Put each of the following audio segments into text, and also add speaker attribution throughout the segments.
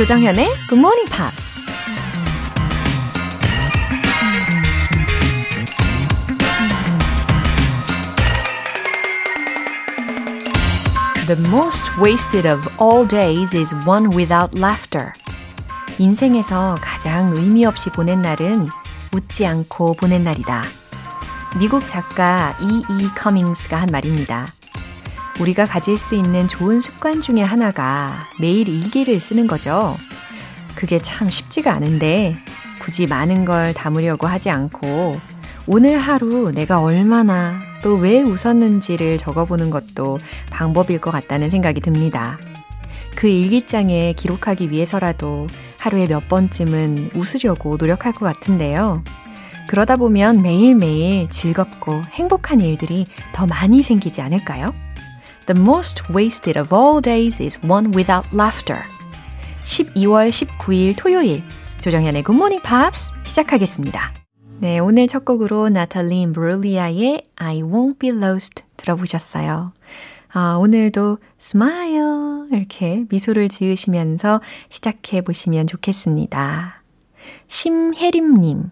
Speaker 1: 조정현의 Good Morning Pops. The most wasted of all days is one without laughter. 인생에서 가장 의미 없이 보낸 날은 웃지 않고 보낸 날이다. 미국 작가 E.E. 커밍스가 한 말입니다. 우리가 가질 수 있는 좋은 습관 중에 하나가 매일 일기를 쓰는 거죠. 그게 참 쉽지가 않은데 굳이 많은 걸 담으려고 하지 않고 오늘 하루 내가 얼마나 또 왜 웃었는지를 적어보는 것도 방법일 것 같다는 생각이 듭니다. 그 일기장에 기록하기 위해서라도 하루에 몇 번쯤은 웃으려고 노력할 것 같은데요. 그러다 보면 매일매일 즐겁고 행복한 일들이 더 많이 생기지 않을까요? The most wasted of all days is one without laughter. 12월 19일 토요일 조정현의 Good Morning Pops 시작하겠습니다. 네, 오늘 첫 곡으로 나탈리 브룰리아의 I Won't Be Lost 들어보셨어요. 아, 오늘도 smile 이렇게 미소를 지으시면서 시작해 보시면 좋겠습니다. 심혜림님,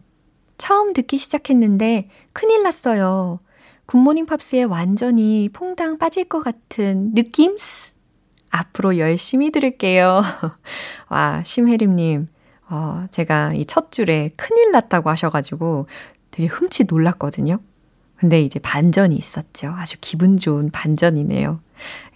Speaker 1: 처음 듣기 시작했는데 큰일 났어요. 굿모닝 팝스에 완전히 퐁당 빠질 것 같은 느낌스? 앞으로 열심히 들을게요. 와, 심혜림님, 어, 제가 이 첫 줄에 큰일 났다고 하셔가지고 되게 흠칫 놀랐거든요. 근데 이제 반전이 있었죠. 아주 기분 좋은 반전이네요.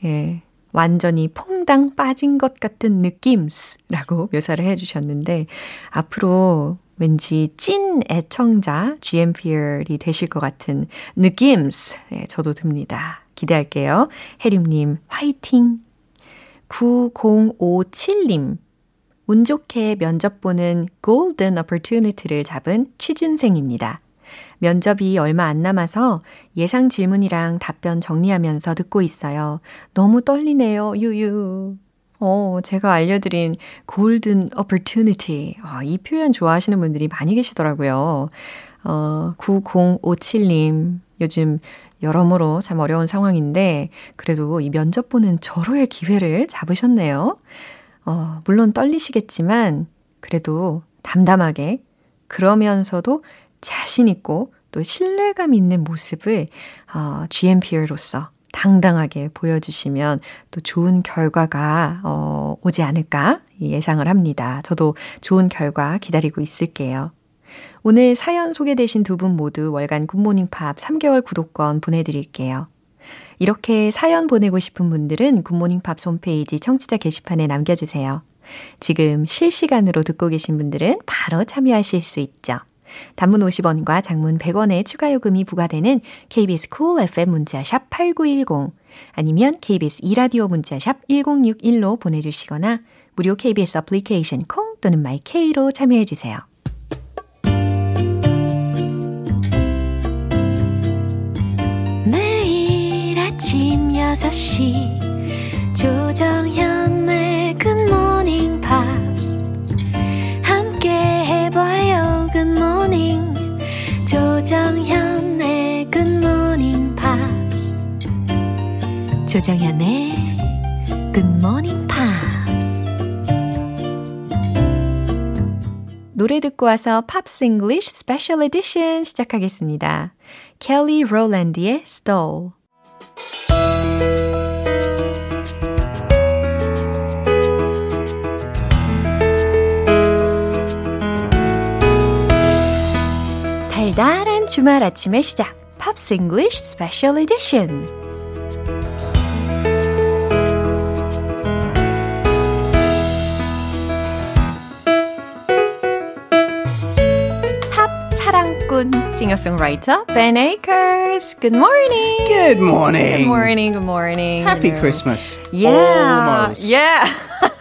Speaker 1: 예. 완전히 퐁당 빠진 것 같은 느낌스라고 묘사를 해주셨는데, 앞으로 왠지 찐 애청자 GMPR이 되실 것 같은 느낌스. 예, 저도 듭니다. 기대할게요. 혜림님, 화이팅! 9057님, 운 좋게 면접 보는 골든 어퍼튜니티를 잡은 취준생입니다. 면접이 얼마 안 남아서 예상 질문이랑 답변 정리하면서 듣고 있어요. 너무 떨리네요, 유유. 어, 제가 알려드린 골든 opportunity. 아, 이 표현 좋아하시는 분들이 많이 계시더라고요. 어, 9057님. 요즘 여러모로 참 어려운 상황인데, 그래도 이 면접 보는 절호의 기회를 잡으셨네요. 어, 물론 떨리시겠지만, 그래도 담담하게, 그러면서도 자신있고 또 신뢰감 있는 모습을, 어, GMP로서 당당하게 보여주시면 또 좋은 결과가, 어, 오지 않을까 예상을 합니다. 저도 좋은 결과 기다리고 있을게요. 오늘 사연 소개되신 두 분 모두 월간 굿모닝 팝 3개월 구독권 보내드릴게요. 이렇게 사연 보내고 싶은 분들은 굿모닝 팝 홈페이지 청취자 게시판에 남겨주세요. 지금 실시간으로 듣고 계신 분들은 바로 참여하실 수 있죠. 단문 50원과 장문 100원의 추가 요금이 부과되는 KBS Cool FM 문자샵 8910 아니면 KBS 2라디오 문자샵 1061로 보내주시거나 무료 KBS 애플리케이션 콩 또는 마이케이로 참여해 주세요. 매일 아침 6시 조정현의 굿모닝 팝 조정현의 굿모닝 팝스 조정현의 굿모닝 팝스 노래 듣고 와서 Pops English Special Edition 시작하겠습니다. 켈리 롤랜드의 Stole. 달달한 주말 아침의 시작 팝스 잉글리쉬 스페셜 에디션 팝 사랑꾼 싱어송라이터 Ben Akers. Good morning.
Speaker 2: Good morning.
Speaker 1: Good morning. Good morning.
Speaker 2: Happy
Speaker 1: You know.
Speaker 2: Christmas.
Speaker 1: Yeah.
Speaker 2: Almost.
Speaker 1: Yeah.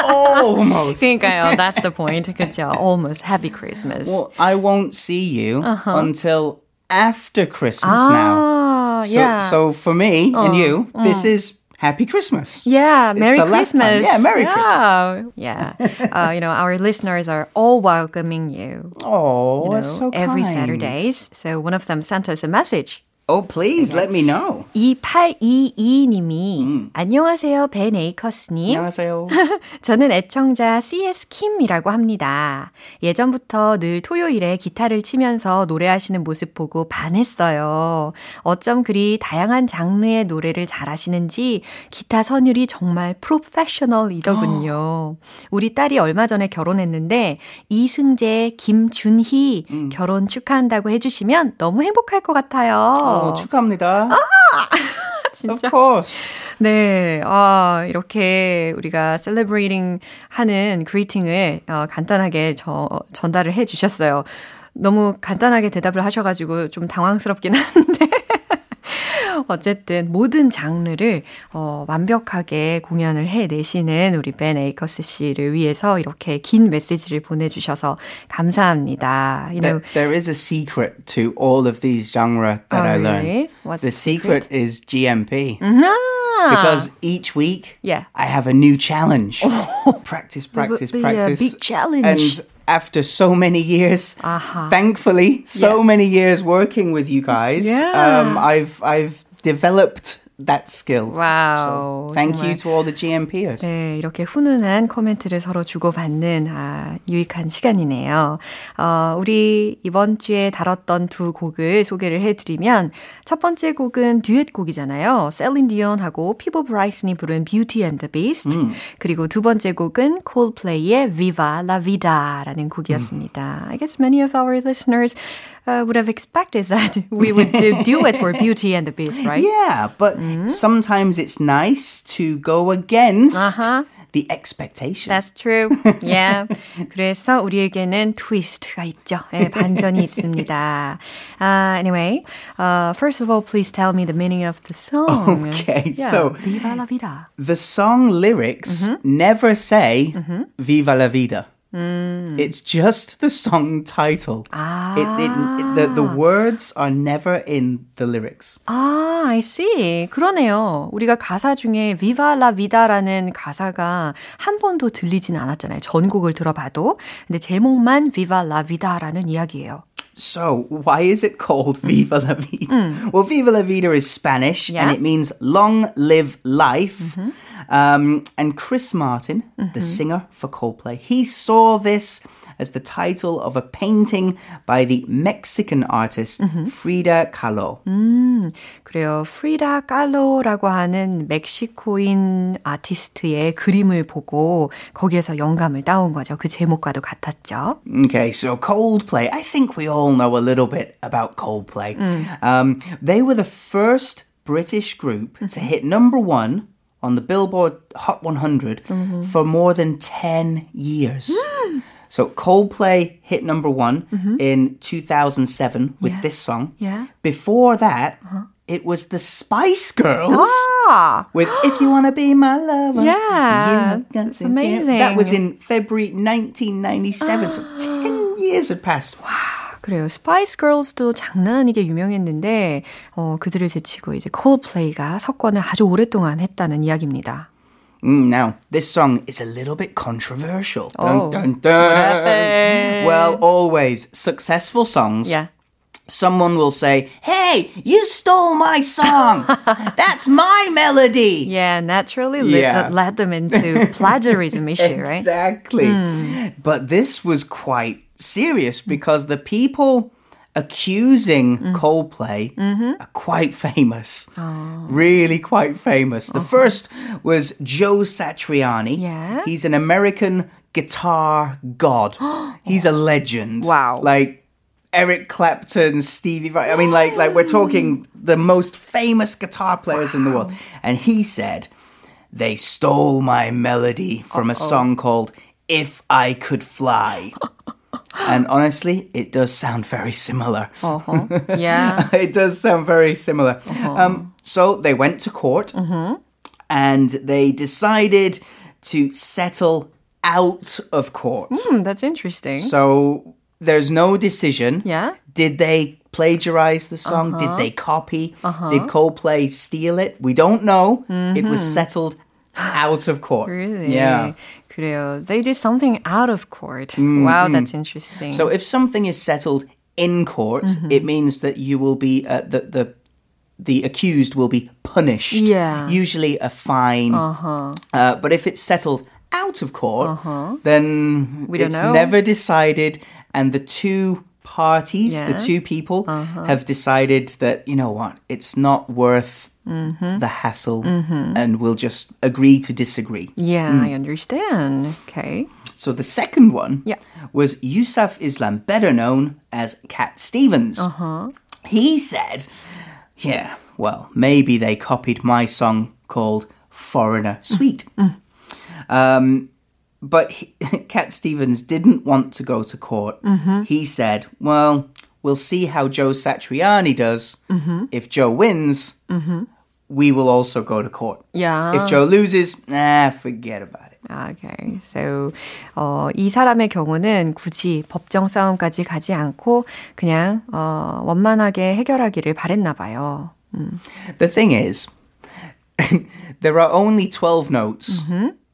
Speaker 2: Almost.
Speaker 1: 그러니까요. That's the point. 그렇죠. Almost. Happy Christmas.
Speaker 2: Well, I won't see you
Speaker 1: Uh-huh.
Speaker 2: until after Christmas now.
Speaker 1: ah,
Speaker 2: So,
Speaker 1: yeah.
Speaker 2: so for me and you, this is Happy Christmas.
Speaker 1: Yeah, Merry
Speaker 2: the last time.
Speaker 1: Christmas.
Speaker 2: Yeah, Merry
Speaker 1: yeah. Yeah. Uh, you know, our listeners are all welcoming you.
Speaker 2: Oh,
Speaker 1: you
Speaker 2: that's
Speaker 1: know,
Speaker 2: so
Speaker 1: every. Saturdays. So one of them sent us a message.
Speaker 2: Oh, please let me know.
Speaker 1: 2822님이
Speaker 2: 음.
Speaker 1: 안녕하세요, 벤 에이커스님.
Speaker 2: 안녕하세요.
Speaker 1: 저는 애청자 CS 킴이라고 합니다. 예전부터 늘 토요일에 기타를 치면서 노래하시는 모습 보고 반했어요. 어쩜 그리 다양한 장르의 노래를 잘하시는지 기타 선율이 정말 프로페셔널이더군요. 우리 딸이 얼마 전에 결혼했는데 이승재, 김준희
Speaker 2: 음.
Speaker 1: 결혼 축하한다고 해주시면 너무 행복할 것 같아요.
Speaker 2: 어, 축하합니다.
Speaker 1: 진짜.
Speaker 2: Of course.
Speaker 1: 네, 아, 이렇게 우리가 celebrating 하는 greeting을 어, 간단하게 저, 전달을 해 주셨어요. 너무 간단하게 대답을 하셔가지고 좀 당황스럽긴 한데. 어쨌든 모든 장르를 어, 완벽하게 공연을 해내시는 우리 벤 에이커스 씨를 위해서 이렇게 긴 메시지를 보내주셔서 감사합니다. You know,
Speaker 2: There, there is a secret to all of these genre that
Speaker 1: Oh,
Speaker 2: I learned.
Speaker 1: What's
Speaker 2: the
Speaker 1: the
Speaker 2: secret is GMP.
Speaker 1: ah,
Speaker 2: Because each week
Speaker 1: Yeah.
Speaker 2: I have a new challenge. practice, practice,
Speaker 1: a
Speaker 2: practice.
Speaker 1: big challenge.
Speaker 2: And after so many years,
Speaker 1: Aha.
Speaker 2: thankfully, so
Speaker 1: Yeah.
Speaker 2: many years working with you guys,
Speaker 1: Yeah.
Speaker 2: um, I've I've developed that skill.
Speaker 1: 와우.
Speaker 2: So thank you to all the GMPers.
Speaker 1: 네, 이렇게 훈훈한 코멘트를 서로 주고받는 아, 유익한 시간이네요. 어, 우리 이번 주에 다뤘던 두 곡을 소개를 해드리면 첫 번째 곡은 듀엣곡이잖아요. 셀린 디온하고 피보 브라이슨이 부른 Beauty and the Beast. 그리고 두 번째 곡은 콜플레이의 Viva la Vida라는 곡이었습니다. I guess many of our listeners uh, would have expected that we would do duet for Beauty and the Beast, right?
Speaker 2: Yeah, but sometimes it's nice to go against
Speaker 1: Uh-huh.
Speaker 2: the expectation.
Speaker 1: That's true. Yeah. 그래서 우리에게는 트위스트가 있죠. 예, 반전이 있습니다. Uh, anyway, uh, first of all, please tell me the meaning of the song.
Speaker 2: Okay,
Speaker 1: yeah.
Speaker 2: so-
Speaker 1: Viva la vida.
Speaker 2: the song lyrics
Speaker 1: Mm-hmm.
Speaker 2: never say "Viva la vida."
Speaker 1: Mm.
Speaker 2: It's just the song title.
Speaker 1: Ah.
Speaker 2: It, it, it- the, the words are never in the lyrics.
Speaker 1: 아, I see. 그러네요. 우리가 가사 중에 Viva la vida라는 가사가 한 번도 들리진 않았잖아요. 전곡을 들어봐도. 근데 제목만 Viva la vida라는 이야기예요.
Speaker 2: So, why is it called Viva la Vida? Well, Viva la Vida is Spanish and
Speaker 1: Mm. Yeah. Mm-hmm.
Speaker 2: it means long live life. Um, and Chris Martin, the singer for Coldplay, he saw this as the title of a painting by the Mexican artist
Speaker 1: Mm-hmm.
Speaker 2: Frida Kahlo.
Speaker 1: 그래요. 프리다 깔로라고 하는 멕시코인 아티스트의 그림을 보고 거기에서 영감을 따온 거죠. 그 제목과도 같았죠.
Speaker 2: Okay, so Coldplay. I think we all know a little bit about Coldplay. Um, they were the first British group to hit number one on the Billboard Hot 100 mm-hmm. for more than 10 years. Mm. So Coldplay hit number one mm-hmm. in 2007 with
Speaker 1: Yeah.
Speaker 2: this song.
Speaker 1: Yeah.
Speaker 2: Before that, uh-huh. it was the Spice Girls
Speaker 1: 아,
Speaker 2: with "If You Wanna Be My Lover."
Speaker 1: Yeah, it's
Speaker 2: be- That was in February 1997. So 10 ah. years had passed.
Speaker 1: 그래요. 스파이스 걸스도 장난 아니게 유명했는데 어, 그들을 제치고 이제 콜플레이가 석권을 아주 오랫동안 했다는 이야기입니다.
Speaker 2: Mm, now, this song is a little bit controversial.
Speaker 1: Oh.
Speaker 2: Dun, dun, dun. Well, always successful songs.
Speaker 1: Yeah.
Speaker 2: Someone will say, "Hey, you stole my song. That's my melody."
Speaker 1: Yeah, naturally led,
Speaker 2: Yeah.
Speaker 1: led them into plagiarism issue, right?
Speaker 2: Exactly. But this was quite serious because the people accusing mm. Coldplay mm-hmm. are quite famous. Oh. Really quite famous. The uh-huh. first was Joe Satriani.
Speaker 1: Yeah.
Speaker 2: He's an American guitar god. He's a legend.
Speaker 1: Wow.
Speaker 2: Like Eric Clapton, Stevie Vai. I mean, like, like we're talking the most famous guitar players in the world. And he said, they stole my melody from a song called If I Could Fly. and honestly, it does sound very similar.
Speaker 1: Uh-huh. Yeah.
Speaker 2: it does sound very similar. Um, so they went to court and they decided to settle out of court.
Speaker 1: Hmm, that's interesting.
Speaker 2: So there's no decision.
Speaker 1: Yeah.
Speaker 2: Did they plagiarize the song? Did they copy? Did Coldplay steal it? We don't know. It was settled out of court.
Speaker 1: Really?
Speaker 2: Yeah.
Speaker 1: 그래요. They did something out of court. Wow, that's interesting.
Speaker 2: So if something is settled in court, it means that you will be uh, the the the accused will be punished.
Speaker 1: Yeah.
Speaker 2: Usually a fine.
Speaker 1: Uh-huh.
Speaker 2: Uh, but if it's settled out of court, then
Speaker 1: We don't
Speaker 2: it's
Speaker 1: know.
Speaker 2: never decided, and the two parties, the
Speaker 1: Yeah. Uh-huh.
Speaker 2: two people, have decided that you know what, it's not worth
Speaker 1: Mm-hmm.
Speaker 2: the hassle, and we'll just agree to disagree.
Speaker 1: Yeah, I understand. Okay.
Speaker 2: So the second one
Speaker 1: Yeah.
Speaker 2: was Yusuf Islam, better known as Cat Stevens.
Speaker 1: Uh-huh.
Speaker 2: He said, "Yeah, well, maybe they copied my song called Foreigner Suite." Um, but Cat Stevens didn't want to go to court. He said, "Well, we'll see how Joe Satriani does. If Joe wins, we will also go to court.
Speaker 1: Yeah.
Speaker 2: If Joe loses, nah, forget about it."
Speaker 1: Okay. So, 어, 이 사람의 경우는 굳이 법정 싸움까지 가지 않고 그냥 어, 원만하게 해결하기를 바랬나 봐요.
Speaker 2: The thing is, there are only 12 notes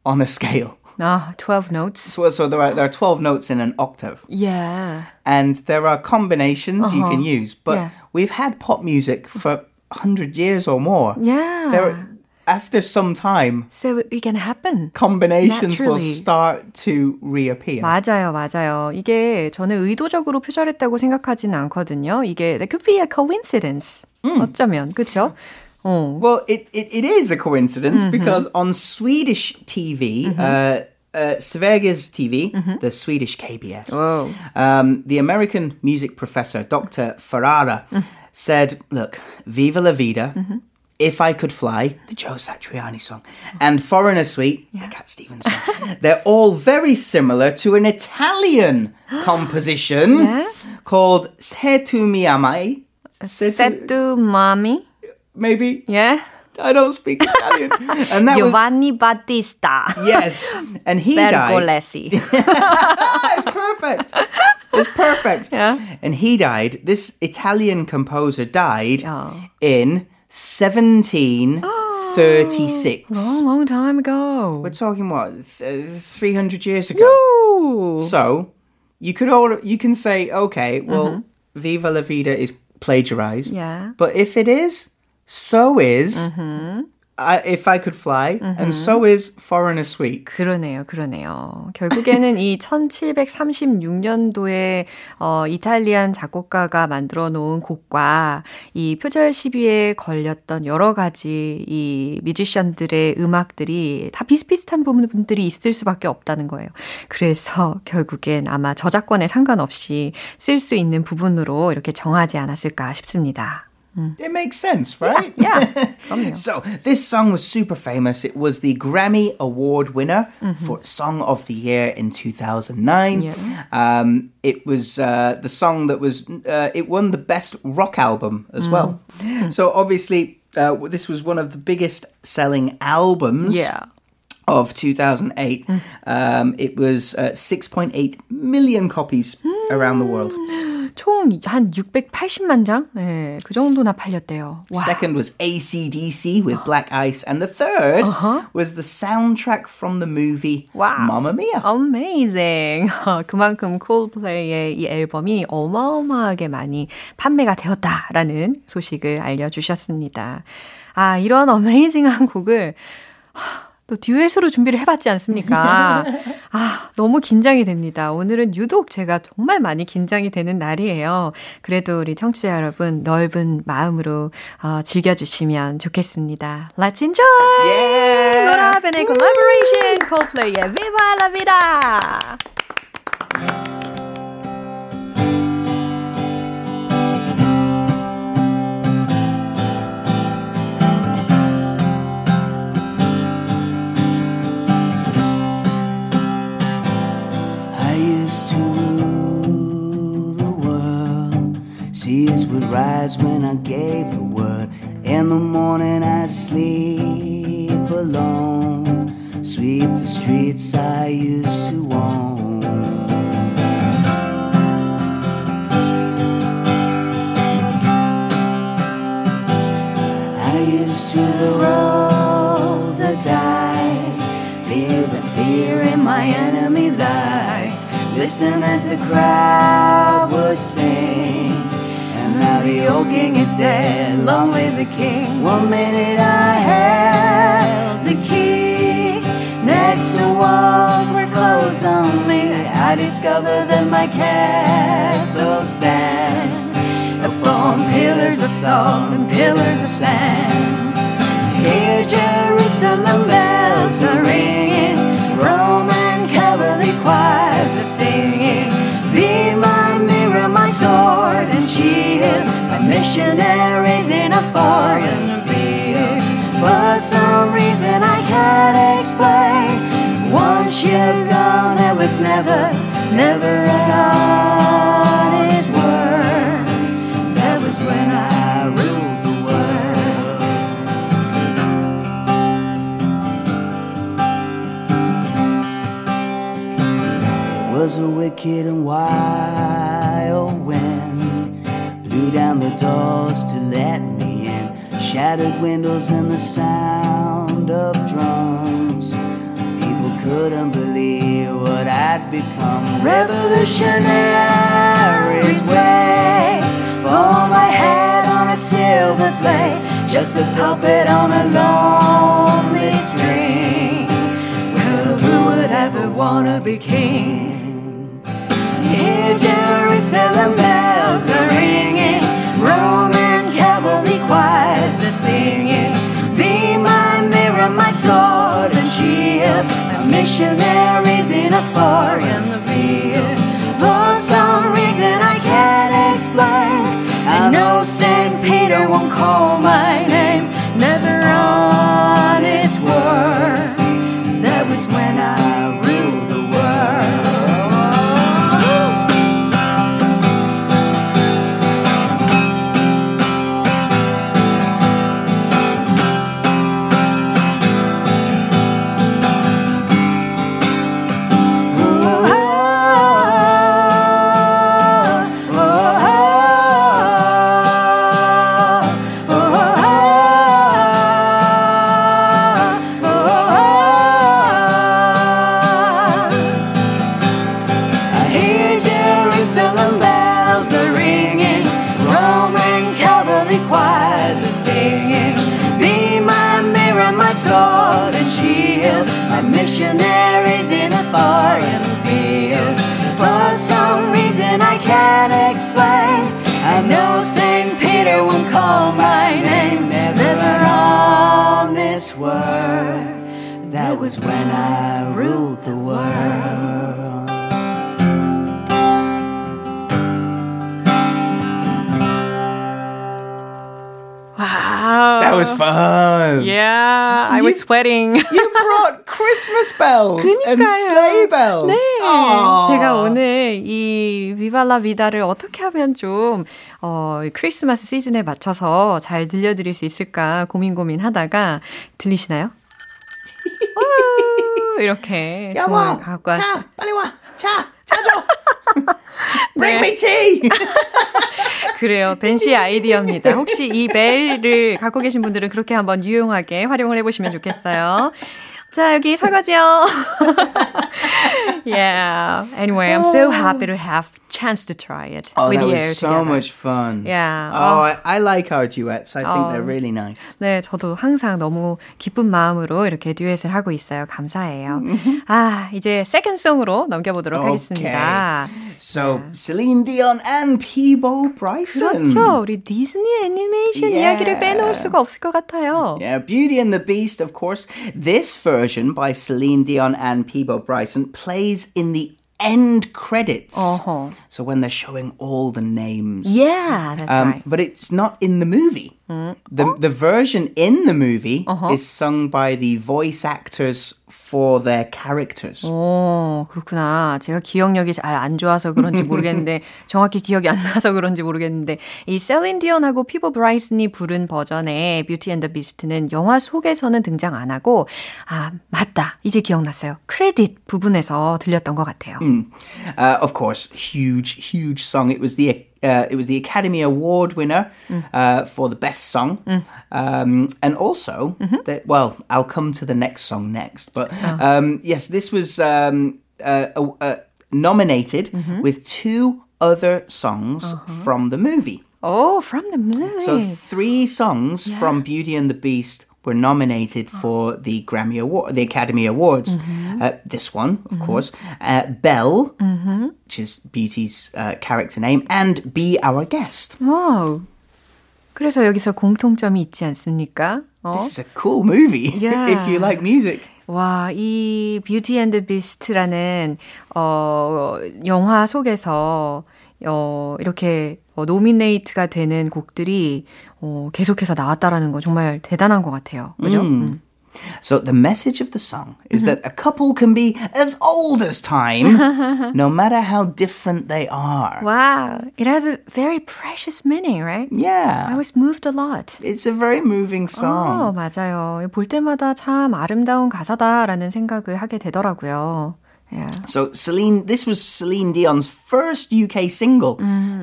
Speaker 2: on a scale.
Speaker 1: 아, 12 notes.
Speaker 2: So, so there, are, there are 12 notes in an octave.
Speaker 1: Yeah.
Speaker 2: And there are combinations you can use. But
Speaker 1: Yeah.
Speaker 2: we've had pop music for 100 years or more.
Speaker 1: Yeah.
Speaker 2: There, after some time,
Speaker 1: So it can happen.
Speaker 2: combinations will
Speaker 1: Naturally.
Speaker 2: start to reappear.
Speaker 1: 맞아요, 맞아요. 이게 저는 의도적으로 표절했다고 생각하지는 않거든요. 이게 that could be a coincidence. 어쩌면 그렇죠? Oh.
Speaker 2: Well, it, it, it is a coincidence mm-hmm. because on Swedish TV, mm-hmm. uh, uh, Sveriges TV, mm-hmm. the Swedish KBS, um, the American music professor, Dr. Ferrara, mm. said, Look, Viva la Vida. Mm-hmm. If I Could Fly, the Joe Satriani song, and Foreigner Suite, yeah. the Cat Stevens song. They're all very similar to an Italian composition
Speaker 1: yeah?
Speaker 2: called Se tu mi amai. Se tu,
Speaker 1: tu mami.
Speaker 2: Maybe.
Speaker 1: Yeah.
Speaker 2: I don't speak Italian. and that was
Speaker 1: Giovanni Battista.
Speaker 2: yes, and he died.
Speaker 1: Pergolesi.
Speaker 2: Ah, it's perfect. It's perfect.
Speaker 1: Yeah.
Speaker 2: And he died. This Italian composer died
Speaker 1: Oh.
Speaker 2: in 1736.
Speaker 1: Long, long time ago.
Speaker 2: We're talking what th- 300 years ago.
Speaker 1: Ooh.
Speaker 2: So you could all you can say, okay, well, Viva la Vida is plagiarized.
Speaker 1: Yeah.
Speaker 2: But if it is, so is I, If I Could Fly, and so is Foreigner Suite.
Speaker 1: 그러네요, 그러네요. 결국에는 이 1736년도에 어, 이탈리안 작곡가가 만들어 놓은 곡과 이 표절 시비에 걸렸던 여러 가지 이 뮤지션들의 음악들이 다 비슷비슷한 부분들이 있을 수밖에 없다는 거예요. 그래서 결국엔 아마 저작권에 상관없이 쓸 수 있는 부분으로 이렇게 정하지 않았을까 싶습니다. Mm.
Speaker 2: It makes sense, right?
Speaker 1: Yeah. yeah.
Speaker 2: so this song was super famous. It was the Grammy Award winner mm-hmm. for Song of the Year in 2009.
Speaker 1: Yeah.
Speaker 2: Um, it was uh, the song that was uh, it won the best rock album as mm. well. Mm. So obviously, uh, this was one of the biggest selling albums.
Speaker 1: Yeah
Speaker 2: of 2008, mm. um, it was uh, 6.8 million copies mm. around the world.
Speaker 1: 총 한 680만 장? 예, 그 정도나 팔렸대요. 와.
Speaker 2: Second was ACDC with Black Ice. And the 3rd was the soundtrack from the movie
Speaker 1: Wow.
Speaker 2: Mamma Mia.
Speaker 1: Amazing. 그만큼 콜플레이의 이 앨범이 어마어마하게 많이 판매가 되었다라는 소식을 알려 주셨습니다. 아, 이런 어메이징한 곡을 하, 또 듀엣으로 준비를 해봤지 않습니까? 아, 너무 긴장이 됩니다. 오늘은 유독 제가 정말 많이 긴장이 되는 날이에요. 그래도 우리 청취자 여러분 넓은 마음으로 어, 즐겨주시면 좋겠습니다. Let's enjoy!
Speaker 2: Yeah!
Speaker 1: 노라 벤의 collaboration Coldplay의 Viva la Vida!
Speaker 2: Seas would rise when I gave the word. In the morning I'd sleep alone. Sweep the streets I used to own. I used to roll the dice, feel the fear in my enemy's eyes, listen as the crowd would sing, the old king is dead. Long live the king. One minute I had the key. Next the walls were closed on me. I discovered that my castle stands upon pillars of salt and pillars of sand. Here Jerusalem bells are ringing, Roman cavalry choirs are singing. Be my mirror, my sword and shield, my missionaries in a foreign field. For some reason I can't explain. Once you're gone, I was never, never at honest word. That was when I ruled the world. It was a wicked and wild doors to let me in. Shattered windows and the sound of drums. People couldn't believe what I'd become. Revolutionaries way. Fall my head on a silver plate. Just a puppet on a lonely string. Well, who would ever wanna be king? Hear Jerusalem bells are ringing, singing. Be my mirror, my sword and shield, my missionaries in a foreign was when I ruled the world.
Speaker 1: Wow.
Speaker 2: That was fun.
Speaker 1: Yeah, I was sweating.
Speaker 2: You brought Christmas bells and
Speaker 1: 그니까요.
Speaker 2: sleigh bells.
Speaker 1: 네.
Speaker 2: Aw.
Speaker 1: 제가 오늘 이 비발라 비다를 어떻게 하면 좀, 어, 크리스마스 시즌에 맞춰서 잘 들려드릴 수 있을까 고민 고민 하다가 들리시나요? 우, 이렇게. 갖고 왔어요.
Speaker 2: 차, 빨리 와. 차, 차 줘. Bring
Speaker 1: 네.
Speaker 2: me tea.
Speaker 1: 그래요. 벤 씨의 아이디어입니다. 혹시 이 벨을 갖고 계신 분들은 그렇게 한번 유용하게 활용을 해보시면 좋겠어요. 자, 여기 설거지요. yeah. Anyway, I'm so happy to have chance to try it
Speaker 2: Oh,
Speaker 1: with
Speaker 2: that
Speaker 1: you
Speaker 2: was so
Speaker 1: together.
Speaker 2: much fun.
Speaker 1: Yeah.
Speaker 2: Oh,
Speaker 1: Oh.
Speaker 2: I, I like our duets. I think
Speaker 1: Oh.
Speaker 2: they're really nice.
Speaker 1: 네, 저도 항상 너무 기쁜 마음으로 이렇게 듀엣을 하고 있어요. 감사해요. 아, 이제 세컨 송으로 넘겨보도록 하겠습니다.
Speaker 2: So, Celine Dion and Peebo Bryson.
Speaker 1: 그렇죠. 우리 디즈니 애니메이션
Speaker 2: Yeah.
Speaker 1: 이야기를 빼놓을 수가 없을 것 같아요.
Speaker 2: Yeah, Beauty and the Beast, of course. This version by Celine Dion and Peebo Bryson plays in the end credits.
Speaker 1: Uh-huh.
Speaker 2: So when they're showing all the names.
Speaker 1: Yeah, that's
Speaker 2: Um,
Speaker 1: right.
Speaker 2: But it's not in the movie. The, the version in the movie is sung by the voice actors for their characters.
Speaker 1: 오, 그렇구나. 제가 기억력이 잘 안 좋아서 그런지 모르겠는데, 정확히 기억이 안 나서 그런지 모르겠는데, 이 셀린 디언하고 피보 브라이슨이 부른 버전의 Beauty and the Beast는 영화 속에서는 등장 안 하고, 아, 맞다. 이제 기억났어요. 크레딧 부분에서 들렸던 것 같아요.
Speaker 2: Uh, of course, huge, huge song. It was the uh, it was the Academy Award winner uh, for the best song, um, and also the, well, I'll come to the next song next. But um, yes, this was um, uh, nominated with two other songs from the movie.
Speaker 1: Oh, from the movie.
Speaker 2: So three songs from Beauty and the Beast were nominated for the Grammy Award, the Academy Awards. Uh, this one, of course, uh, Belle, which is Beauty's uh, character name, and Be Our Guest.
Speaker 1: 오. 그래서 여기서 공통점이 있지 않습니까? 어?
Speaker 2: This is a cool movie
Speaker 1: Yeah.
Speaker 2: if you like music.
Speaker 1: 와, 이 Beauty and the Beast라는 어 영화 속에서 어 이렇게 어, 노미네이트가 되는 곡들이 어 계속해서 나왔다라는 거 정말 대단한 것 같아요. 그죠? 음.
Speaker 2: So the message of the song is that a couple can be as old as time, no matter how different they are.
Speaker 1: Wow, it has a very precious meaning, right? I
Speaker 2: Yeah,
Speaker 1: was moved a lot.
Speaker 2: it's a very moving
Speaker 1: 어,
Speaker 2: song.
Speaker 1: 맞아요. 볼 때마다 참 아름다운 가사다라는 생각을 하게 되더라고요. Yeah.
Speaker 2: So Celine, this was Celine Dion's first UK single,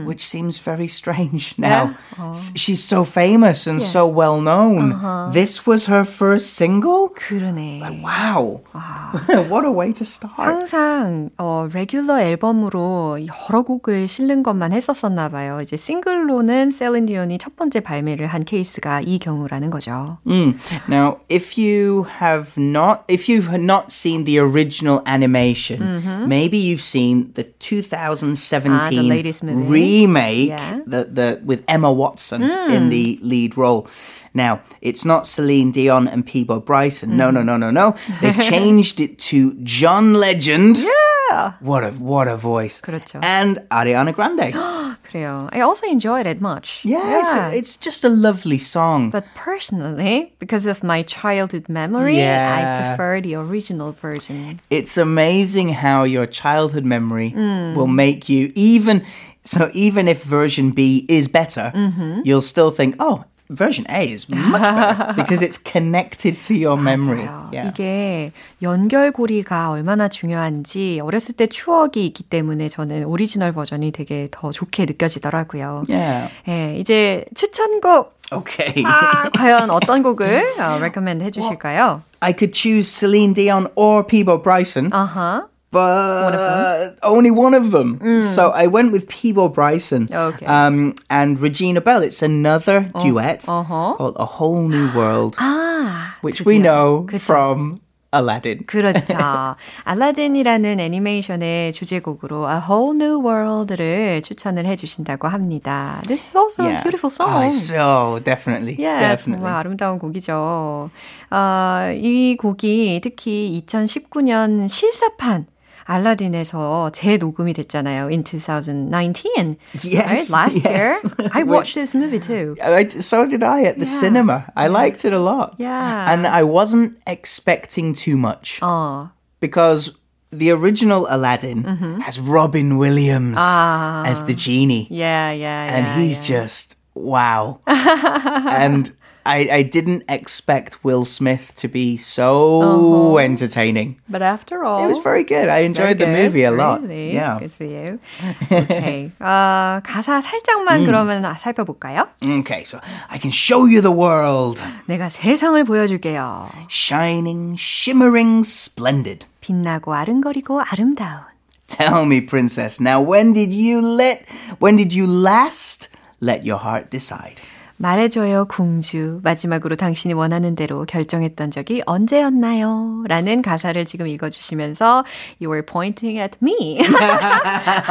Speaker 2: which seems very strange now. S- She's so famous and so well known. This was her first single.
Speaker 1: 그러네.
Speaker 2: Wow, what a way to start.
Speaker 1: 항상 어 레귤러 앨범으로 여러 곡을 실는 것만 했었었나 봐요. 이제 싱글로는 셀린 디온이 첫 번째 발매를 한 케이스가 이 경우라는 거죠.
Speaker 2: Mm. Now, if you have not, if you've not seen the original animation, maybe you've seen the 2017
Speaker 1: Ah, the
Speaker 2: remake,
Speaker 1: Yeah.
Speaker 2: the the with Emma Watson in the lead role. Now, it's not Celine Dion and Peebo Bryson. No, no, no, no, no. They've changed it to John Legend.
Speaker 1: Yeah.
Speaker 2: What a what a voice.
Speaker 1: 그렇죠.
Speaker 2: And Ariana Grande.
Speaker 1: 그래요. I also enjoyed it much.
Speaker 2: yeah, It's, it's just a lovely song.
Speaker 1: But personally, because of my childhood memory, I
Speaker 2: Yeah.
Speaker 1: prefer the original version.
Speaker 2: it's amazing how your childhood memory
Speaker 1: Mm.
Speaker 2: will make you even so even if version B is better,
Speaker 1: Mm-hmm.
Speaker 2: you'll still think, oh, version A is much better because it's connected to your memory. Yeah.
Speaker 1: 이게 연결고리가 얼마나 중요한지 어렸을 때 추억이 있기 때문에 저는 오리지널 버전이 되게 더 좋게 느껴지더라고요.
Speaker 2: Yeah.
Speaker 1: 예, 이제 추천곡
Speaker 2: Okay.
Speaker 1: 아, 과연 어떤 곡을 어, recommend 해 주실까요?
Speaker 2: I could choose Celine Dion or Peebo Bryson,
Speaker 1: 아 하.
Speaker 2: but only one of them. So I went with Peebo Bryson.
Speaker 1: Mm. Okay.
Speaker 2: Um, and Regina Bell. It's another duet
Speaker 1: uh-huh.
Speaker 2: called A Whole New World,
Speaker 1: 아,
Speaker 2: which we
Speaker 1: 드디어.
Speaker 2: know
Speaker 1: 그쵸.
Speaker 2: from Aladdin.
Speaker 1: 그렇죠. 알라딘이라는 애니메이션의 주제곡으로 A Whole New World를 추천을 해주신다고 합니다. This is also a beautiful song.
Speaker 2: Oh, so definitely,
Speaker 1: 예,
Speaker 2: definitely.
Speaker 1: 정말 아름다운 곡이죠. 아, 이 곡이 특히 2019년 실사판 알라딘에서 재녹음이 됐잖아요. In 2019.
Speaker 2: Yes,
Speaker 1: Right? Last
Speaker 2: yes.
Speaker 1: year. I watched this movie too.
Speaker 2: I, so did I at the
Speaker 1: Yeah.
Speaker 2: cinema. I liked it a lot.
Speaker 1: Yeah.
Speaker 2: And I wasn't expecting too much
Speaker 1: 어,
Speaker 2: because the original Aladdin has Robin Williams
Speaker 1: Ah.
Speaker 2: as the genie.
Speaker 1: yeah, yeah,
Speaker 2: And
Speaker 1: yeah,
Speaker 2: he's
Speaker 1: yeah.
Speaker 2: just, wow. and I, I didn't expect Will Smith to be so entertaining.
Speaker 1: But after all.
Speaker 2: It was very good. I enjoyed the
Speaker 1: Very
Speaker 2: movie a
Speaker 1: good.
Speaker 2: lot.
Speaker 1: Really?
Speaker 2: Yeah.
Speaker 1: Good for you. Okay. 어, 가사 살짝만 그러면 살펴볼까요?
Speaker 2: Okay, so I can show you the world.
Speaker 1: 내가 세상을 보여줄게요.
Speaker 2: Shining, shimmering, splendid.
Speaker 1: 빛나고 아른거리고 아름다운.
Speaker 2: Tell me, princess, now when did you let, when did you last let your heart decide?
Speaker 1: 말해줘요, 공주. 마지막으로 당신이 원하는 대로 결정했던 적이 언제였나요? 라는 가사를 지금 읽어주시면서 You were pointing at me.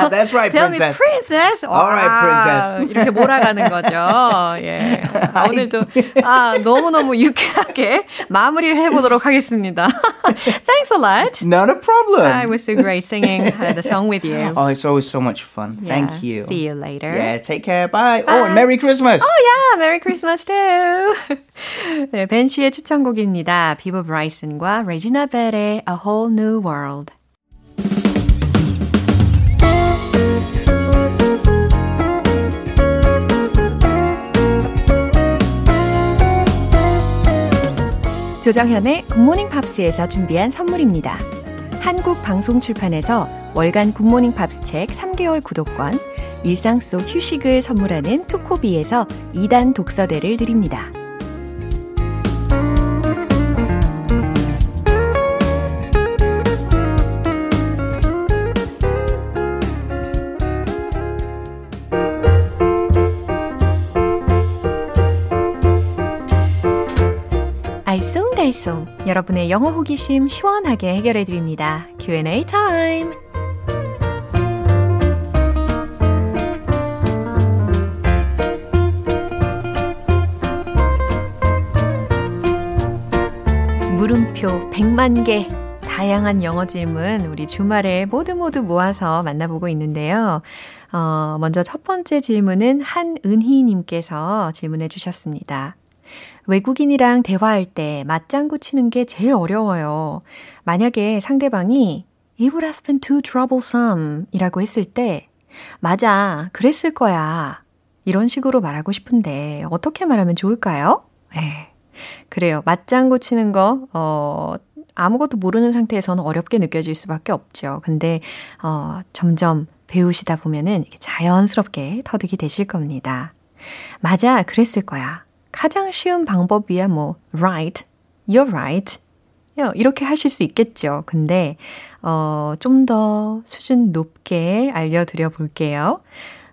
Speaker 2: That's right,
Speaker 1: Tell
Speaker 2: princess.
Speaker 1: me, princess.
Speaker 2: All right, princess.
Speaker 1: 이렇게 몰아가는 거죠. 예. 아, 오늘도 아, 너무너무 유쾌하게 마무리를 해보도록 하겠습니다. Thanks a lot.
Speaker 2: Not a problem.
Speaker 1: It was so great singing uh, the song with you.
Speaker 2: Oh, it's always so much fun.
Speaker 1: Yeah.
Speaker 2: Thank you.
Speaker 1: See you later.
Speaker 2: Yeah, take care. Bye. Oh, and Merry Christmas.
Speaker 1: Oh yeah, Merry Christmas too. 네, 벤 씨의 추천곡입니다. 비버 브라이슨과 레지나 벨의 A Whole New World. 조정현의 굿모닝 팝스에서 준비한 선물입니다. 한국 방송 출판에서 월간 굿모닝 팝스 책 3개월 구독권, 일상 속 휴식을 선물하는 투코비에서 2단 독서대를 드립니다. 알쏭달쏭 여러분의 영어 호기심 시원하게 해결해 드립니다. Q&A 타임. 100만 개 다양한 영어 질문 우리 주말에 모두 모두 모아서 만나보고 있는데요. 어, 먼저 첫 번째 질문은 한은희님께서 질문해 주셨습니다. 외국인이랑 대화할 때 맞장구 치는 게 제일 어려워요. 만약에 상대방이 It would have been too troublesome 이라고 했을 때, 맞아, 그랬을 거야. 이런 식으로 말하고 싶은데, 어떻게 말하면 좋을까요? 네. 그래요. 맞장구 치는 거, 어, 아무것도 모르는 상태에서는 어렵게 느껴질 수밖에 없죠. 근데, 어, 점점 배우시다 보면은 자연스럽게 터득이 되실 겁니다. 맞아, 그랬을 거야. 가장 쉬운 방법이야 뭐 right, you're right. 이렇게 하실 수 있겠죠. 근데 어, 좀 더 수준 높게 알려드려 볼게요.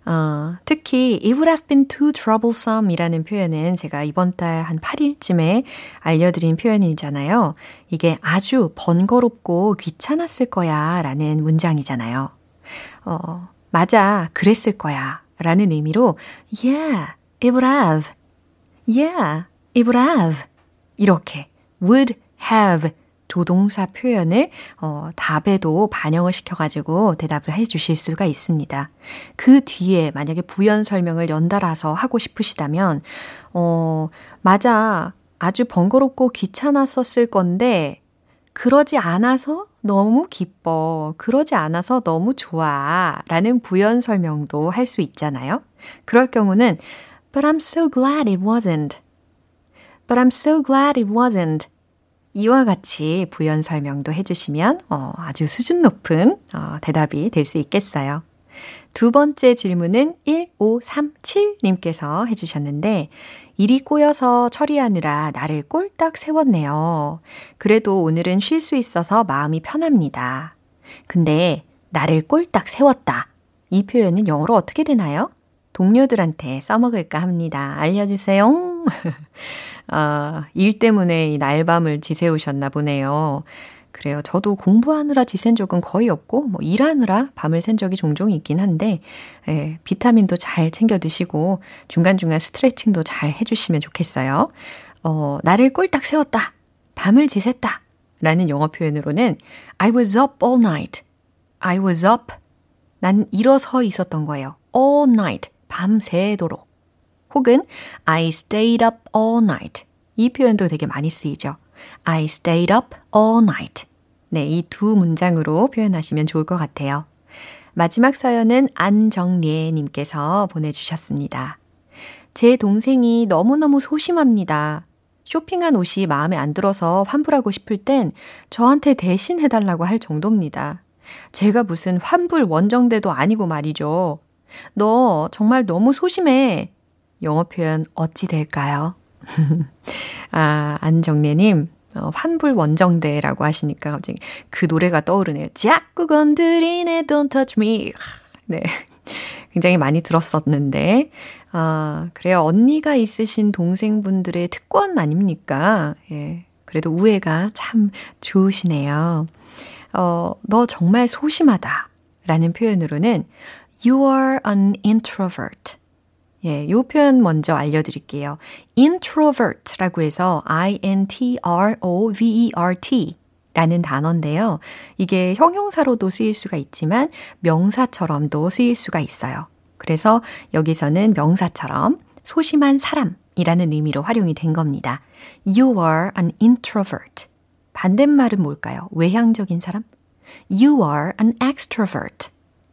Speaker 1: 어, 특히 it would have been too troublesome 이라는 표현은 제가 이번 달 한 8일쯤에 알려드린 표현이잖아요. 이게 아주 번거롭고 귀찮았을 거야 라는 문장이잖아요. 어, 맞아, 그랬을 거야 라는 의미로 yeah, it would have Yeah, it would have. 이렇게 would have 조동사 표현을 어, 답에도 반영을 시켜가지고 대답을 해 주실 수가 있습니다. 그 뒤에 만약에 부연 설명을 연달아서 하고 싶으시다면, 어, 맞아. 아주 번거롭고 귀찮았었을 건데, 그러지 않아서 너무 기뻐. 그러지 않아서 너무 좋아. 라는 부연 설명도 할 수 있잖아요. 그럴 경우는 But I'm so glad it wasn't. But I'm so glad it wasn't. 이와 같이 부연 설명도 해주시면 어, 아주 수준 높은 어, 대답이 될 수 있겠어요. 두 번째 질문은 1537님께서 해주셨는데, 일이 꼬여서 처리하느라 나를 꼴딱 세웠네요. 그래도 오늘은 쉴 수 있어서 마음이 편합니다. 근데 나를 꼴딱 세웠다. 이 표현은 영어로 어떻게 되나요? 동료들한테 써먹을까 합니다. 알려주세요. 아, 일 때문에 이 날밤을 지새우셨나 보네요. 그래요. 저도 공부하느라 지샌 적은 거의 없고, 뭐, 일하느라 밤을 샌 적이 종종 있긴 한데, 예, 비타민도 잘 챙겨 드시고, 중간중간 스트레칭도 잘 해주시면 좋겠어요. 어, 나를 꼴딱 세웠다. 밤을 지샜다. 라는 영어 표현으로는, I was up all night. I was up. 난 일어서 있었던 거예요. all night. 밤새도록. 혹은 I stayed up all night. 이 표현도 되게 많이 쓰이죠. I stayed up all night. 네, 이 두 문장으로 표현하시면 좋을 것 같아요. 마지막 사연은 안정례 님께서 보내주셨습니다. 제 동생이 너무너무 소심합니다. 쇼핑한 옷이 마음에 안 들어서 환불하고 싶을 땐 저한테 대신 해달라고 할 정도입니다. 제가 무슨 환불 원정대도 아니고 말이죠. 너 정말 너무 소심해. 영어 표현 어찌 될까요? 아, 안정래님, 어, 환불 원정대라고 하시니까 갑자기 그 노래가 떠오르네요. 자꾸 건드리네, don't touch me. 네. 굉장히 많이 들었었는데, 아, 그래요. 언니가 있으신 동생분들의 특권 아닙니까? 예. 그래도 우애가 참 좋으시네요. 어, 너 정말 소심하다. 라는 표현으로는 You are an introvert. 예, 요 표현 먼저 알려드릴게요. introvert라고 해서 I-N-T-R-O-V-E-R-T 라는 단어인데요. 이게 형용사로도 쓰일 수가 있지만 명사처럼도 쓰일 수가 있어요. 그래서 여기서는 명사처럼 소심한 사람이라는 의미로 활용이 된 겁니다. You are an introvert. 반대말은 뭘까요? 외향적인 사람? You are an extrovert.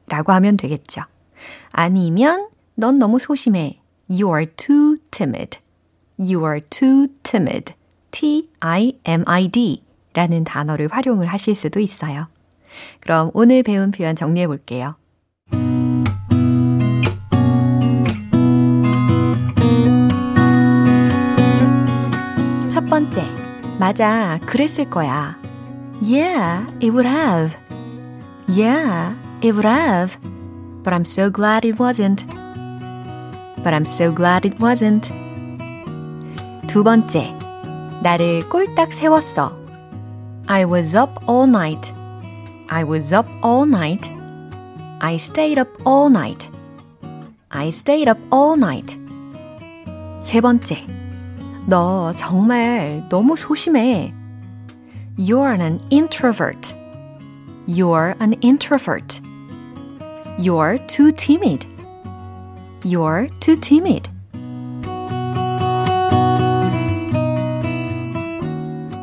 Speaker 1: 라고 하면 되겠죠. 아니면 넌 너무 소심해. You are too timid. You are too timid. T-I-M-I-D 라는 단어를 활용을 하실 수도 있어요. 그럼 오늘 배운 표현 정리해 볼게요. 첫 번째, 맞아, 그랬을 거야. Yeah, it would have. Yeah, It would have. But I'm so glad it wasn't. But I'm so glad it wasn't. 두 번째. 나를 꼴딱 세웠어. I was up all night. I was up all night. I stayed up all night. I stayed up all night. 세 번째. 너 정말 너무 소심해. You're an introvert. You're an introvert. You're too timid. You're too timid.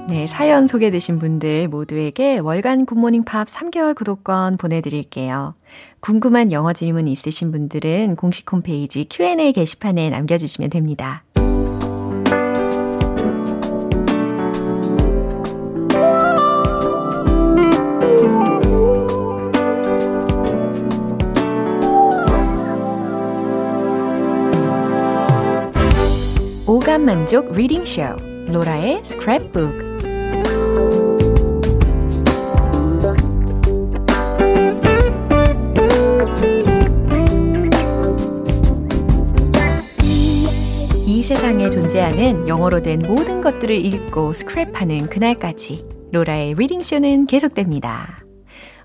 Speaker 1: 네, 사연 소개되신 분들 모두에게 월간 굿모닝 팝 3개월 구독권 보내드릴게요. 궁금한 영어 질문 있으신 분들은 공식 홈페이지 Q&A 게시판에 남겨주시면 됩니다. 만족 reading show 로라의 스크랩북 이 세상에 존재하는 영어로 된 모든 것들을 읽고 스크랩하는 그날까지 로라의 reading show는 계속됩니다.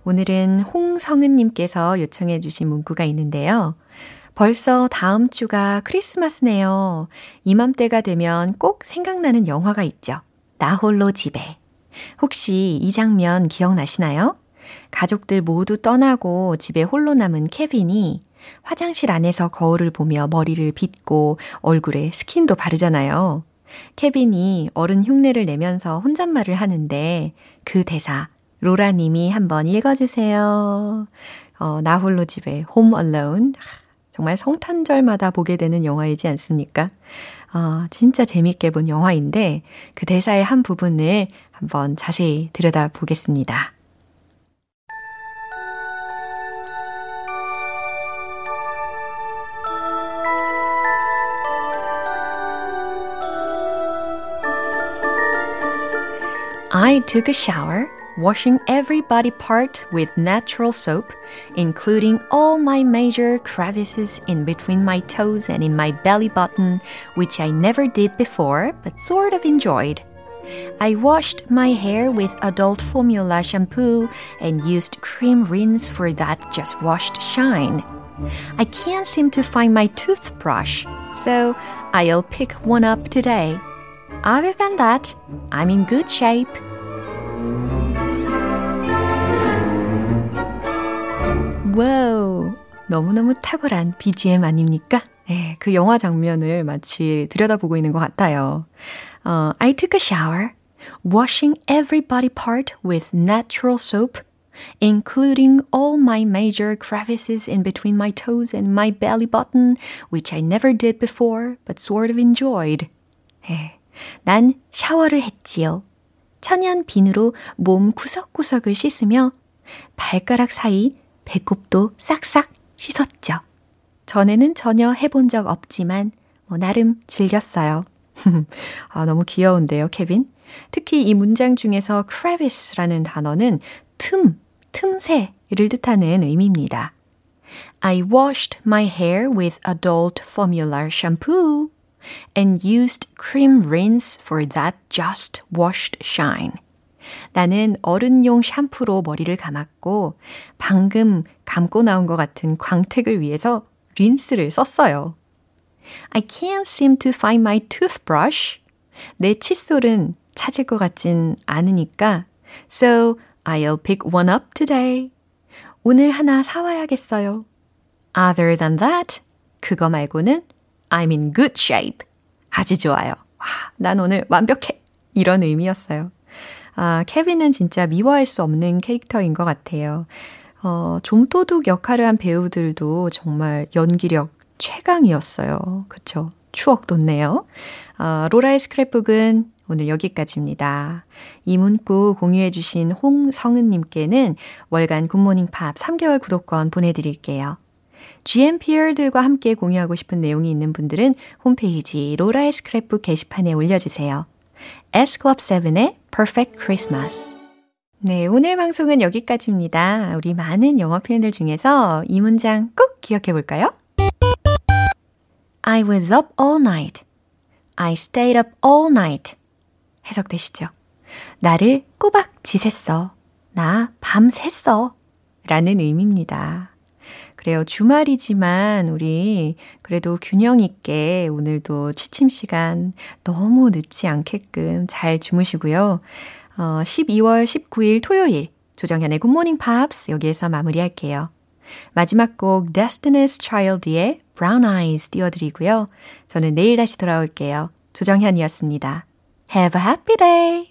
Speaker 1: 오늘은 홍성은님께서 요청해 주신 문구가 있는데요. 벌써 다음 주가 크리스마스네요. 이맘때가 되면 꼭 생각나는 영화가 있죠. 나 홀로 집에. 혹시 이 장면 기억나시나요? 가족들 모두 떠나고 집에 홀로 남은 케빈이 화장실 안에서 거울을 보며 머리를 빗고 얼굴에 스킨도 바르잖아요. 케빈이 어른 흉내를 내면서 혼잣말을 하는데 그 대사 로라님이 한번 읽어주세요. 어, 나 홀로 집에 Home Alone. 정말 성탄절마다 보게 되는 영화이지 않습니까? 아, 진짜 재밌게 본 영화인데 그 대사의 한 부분을 한번 자세히 들여다 보겠습니다. I took a shower washing every body part with natural soap, including all my major crevices in between my toes and in my belly button, which I never did before but sort of enjoyed. I washed my hair with adult formula shampoo and used cream rinse for that just washed shine. I can't seem to find my toothbrush, so I'll pick one up today. Other than that, I'm in good shape. 와우. 너무너무 탁월한 BGM 아닙니까? 네, 그 영화 장면을 마치 들여다보고 있는 것 같아요. Uh, I took a shower, washing every body part with natural soap, including all my major crevices in between my toes and my belly button, which I never did before, but sort of enjoyed. 네, 난 샤워를 했지요. 천연 비누로 몸 구석구석을 씻으며 발가락 사이 배꼽도 싹싹 씻었죠. 전에는 전혀 해본 적 없지만 뭐 나름 즐겼어요. 아, 너무 귀여운데요, 케빈? 특히 이 문장 중에서 crevice라는 단어는 틈, 틈새를 뜻하는 의미입니다. I washed my hair with adult formula shampoo and used cream rinse for that just washed shine. 나는 어른용 샴푸로 머리를 감았고 방금 감고 나온 것 같은 광택을 위해서 린스를 썼어요. I can't seem to find my toothbrush. 내 칫솔은 찾을 것 같진 않으니까 So I'll pick one up today. 오늘 하나 사와야겠어요. Other than that, 그거 말고는 I'm in good shape. 아주 좋아요. 와, 난 오늘 완벽해. 이런 의미였어요. 아, 케빈은 진짜 미워할 수 없는 캐릭터인 것 같아요. 어, 좀도둑 역할을 한 배우들도 정말 연기력 최강이었어요. 그쵸? 추억 돋네요. 어, 로라의 스크랩북은 오늘 여기까지입니다. 이 문구 공유해주신 홍성은님께는 월간 굿모닝 팝 3개월 구독권 보내드릴게요. GMPR들과 함께 공유하고 싶은 내용이 있는 분들은 홈페이지 로라의 스크랩북 게시판에 올려주세요. S클럽7의 Perfect Christmas. 네, 오늘 방송은 여기까지입니다. 우리 많은 영어 표현들 중에서 이 문장 꼭 기억해 볼까요? I was up all night. I stayed up all night. 해석되시죠? 나를 꼬박 지샜어. 나 밤샜어. 라는 의미입니다. 그래요. 주말이지만 우리 그래도 균형 있게 오늘도 취침 시간 너무 늦지 않게끔 잘 주무시고요. 어, 12월 19일 토요일 조정현의 굿모닝 팝스 여기에서 마무리할게요. 마지막 곡 Destiny's Child의 Brown Eyes 띄워드리고요. 저는 내일 다시 돌아올게요. 조정현이었습니다. Have a happy day!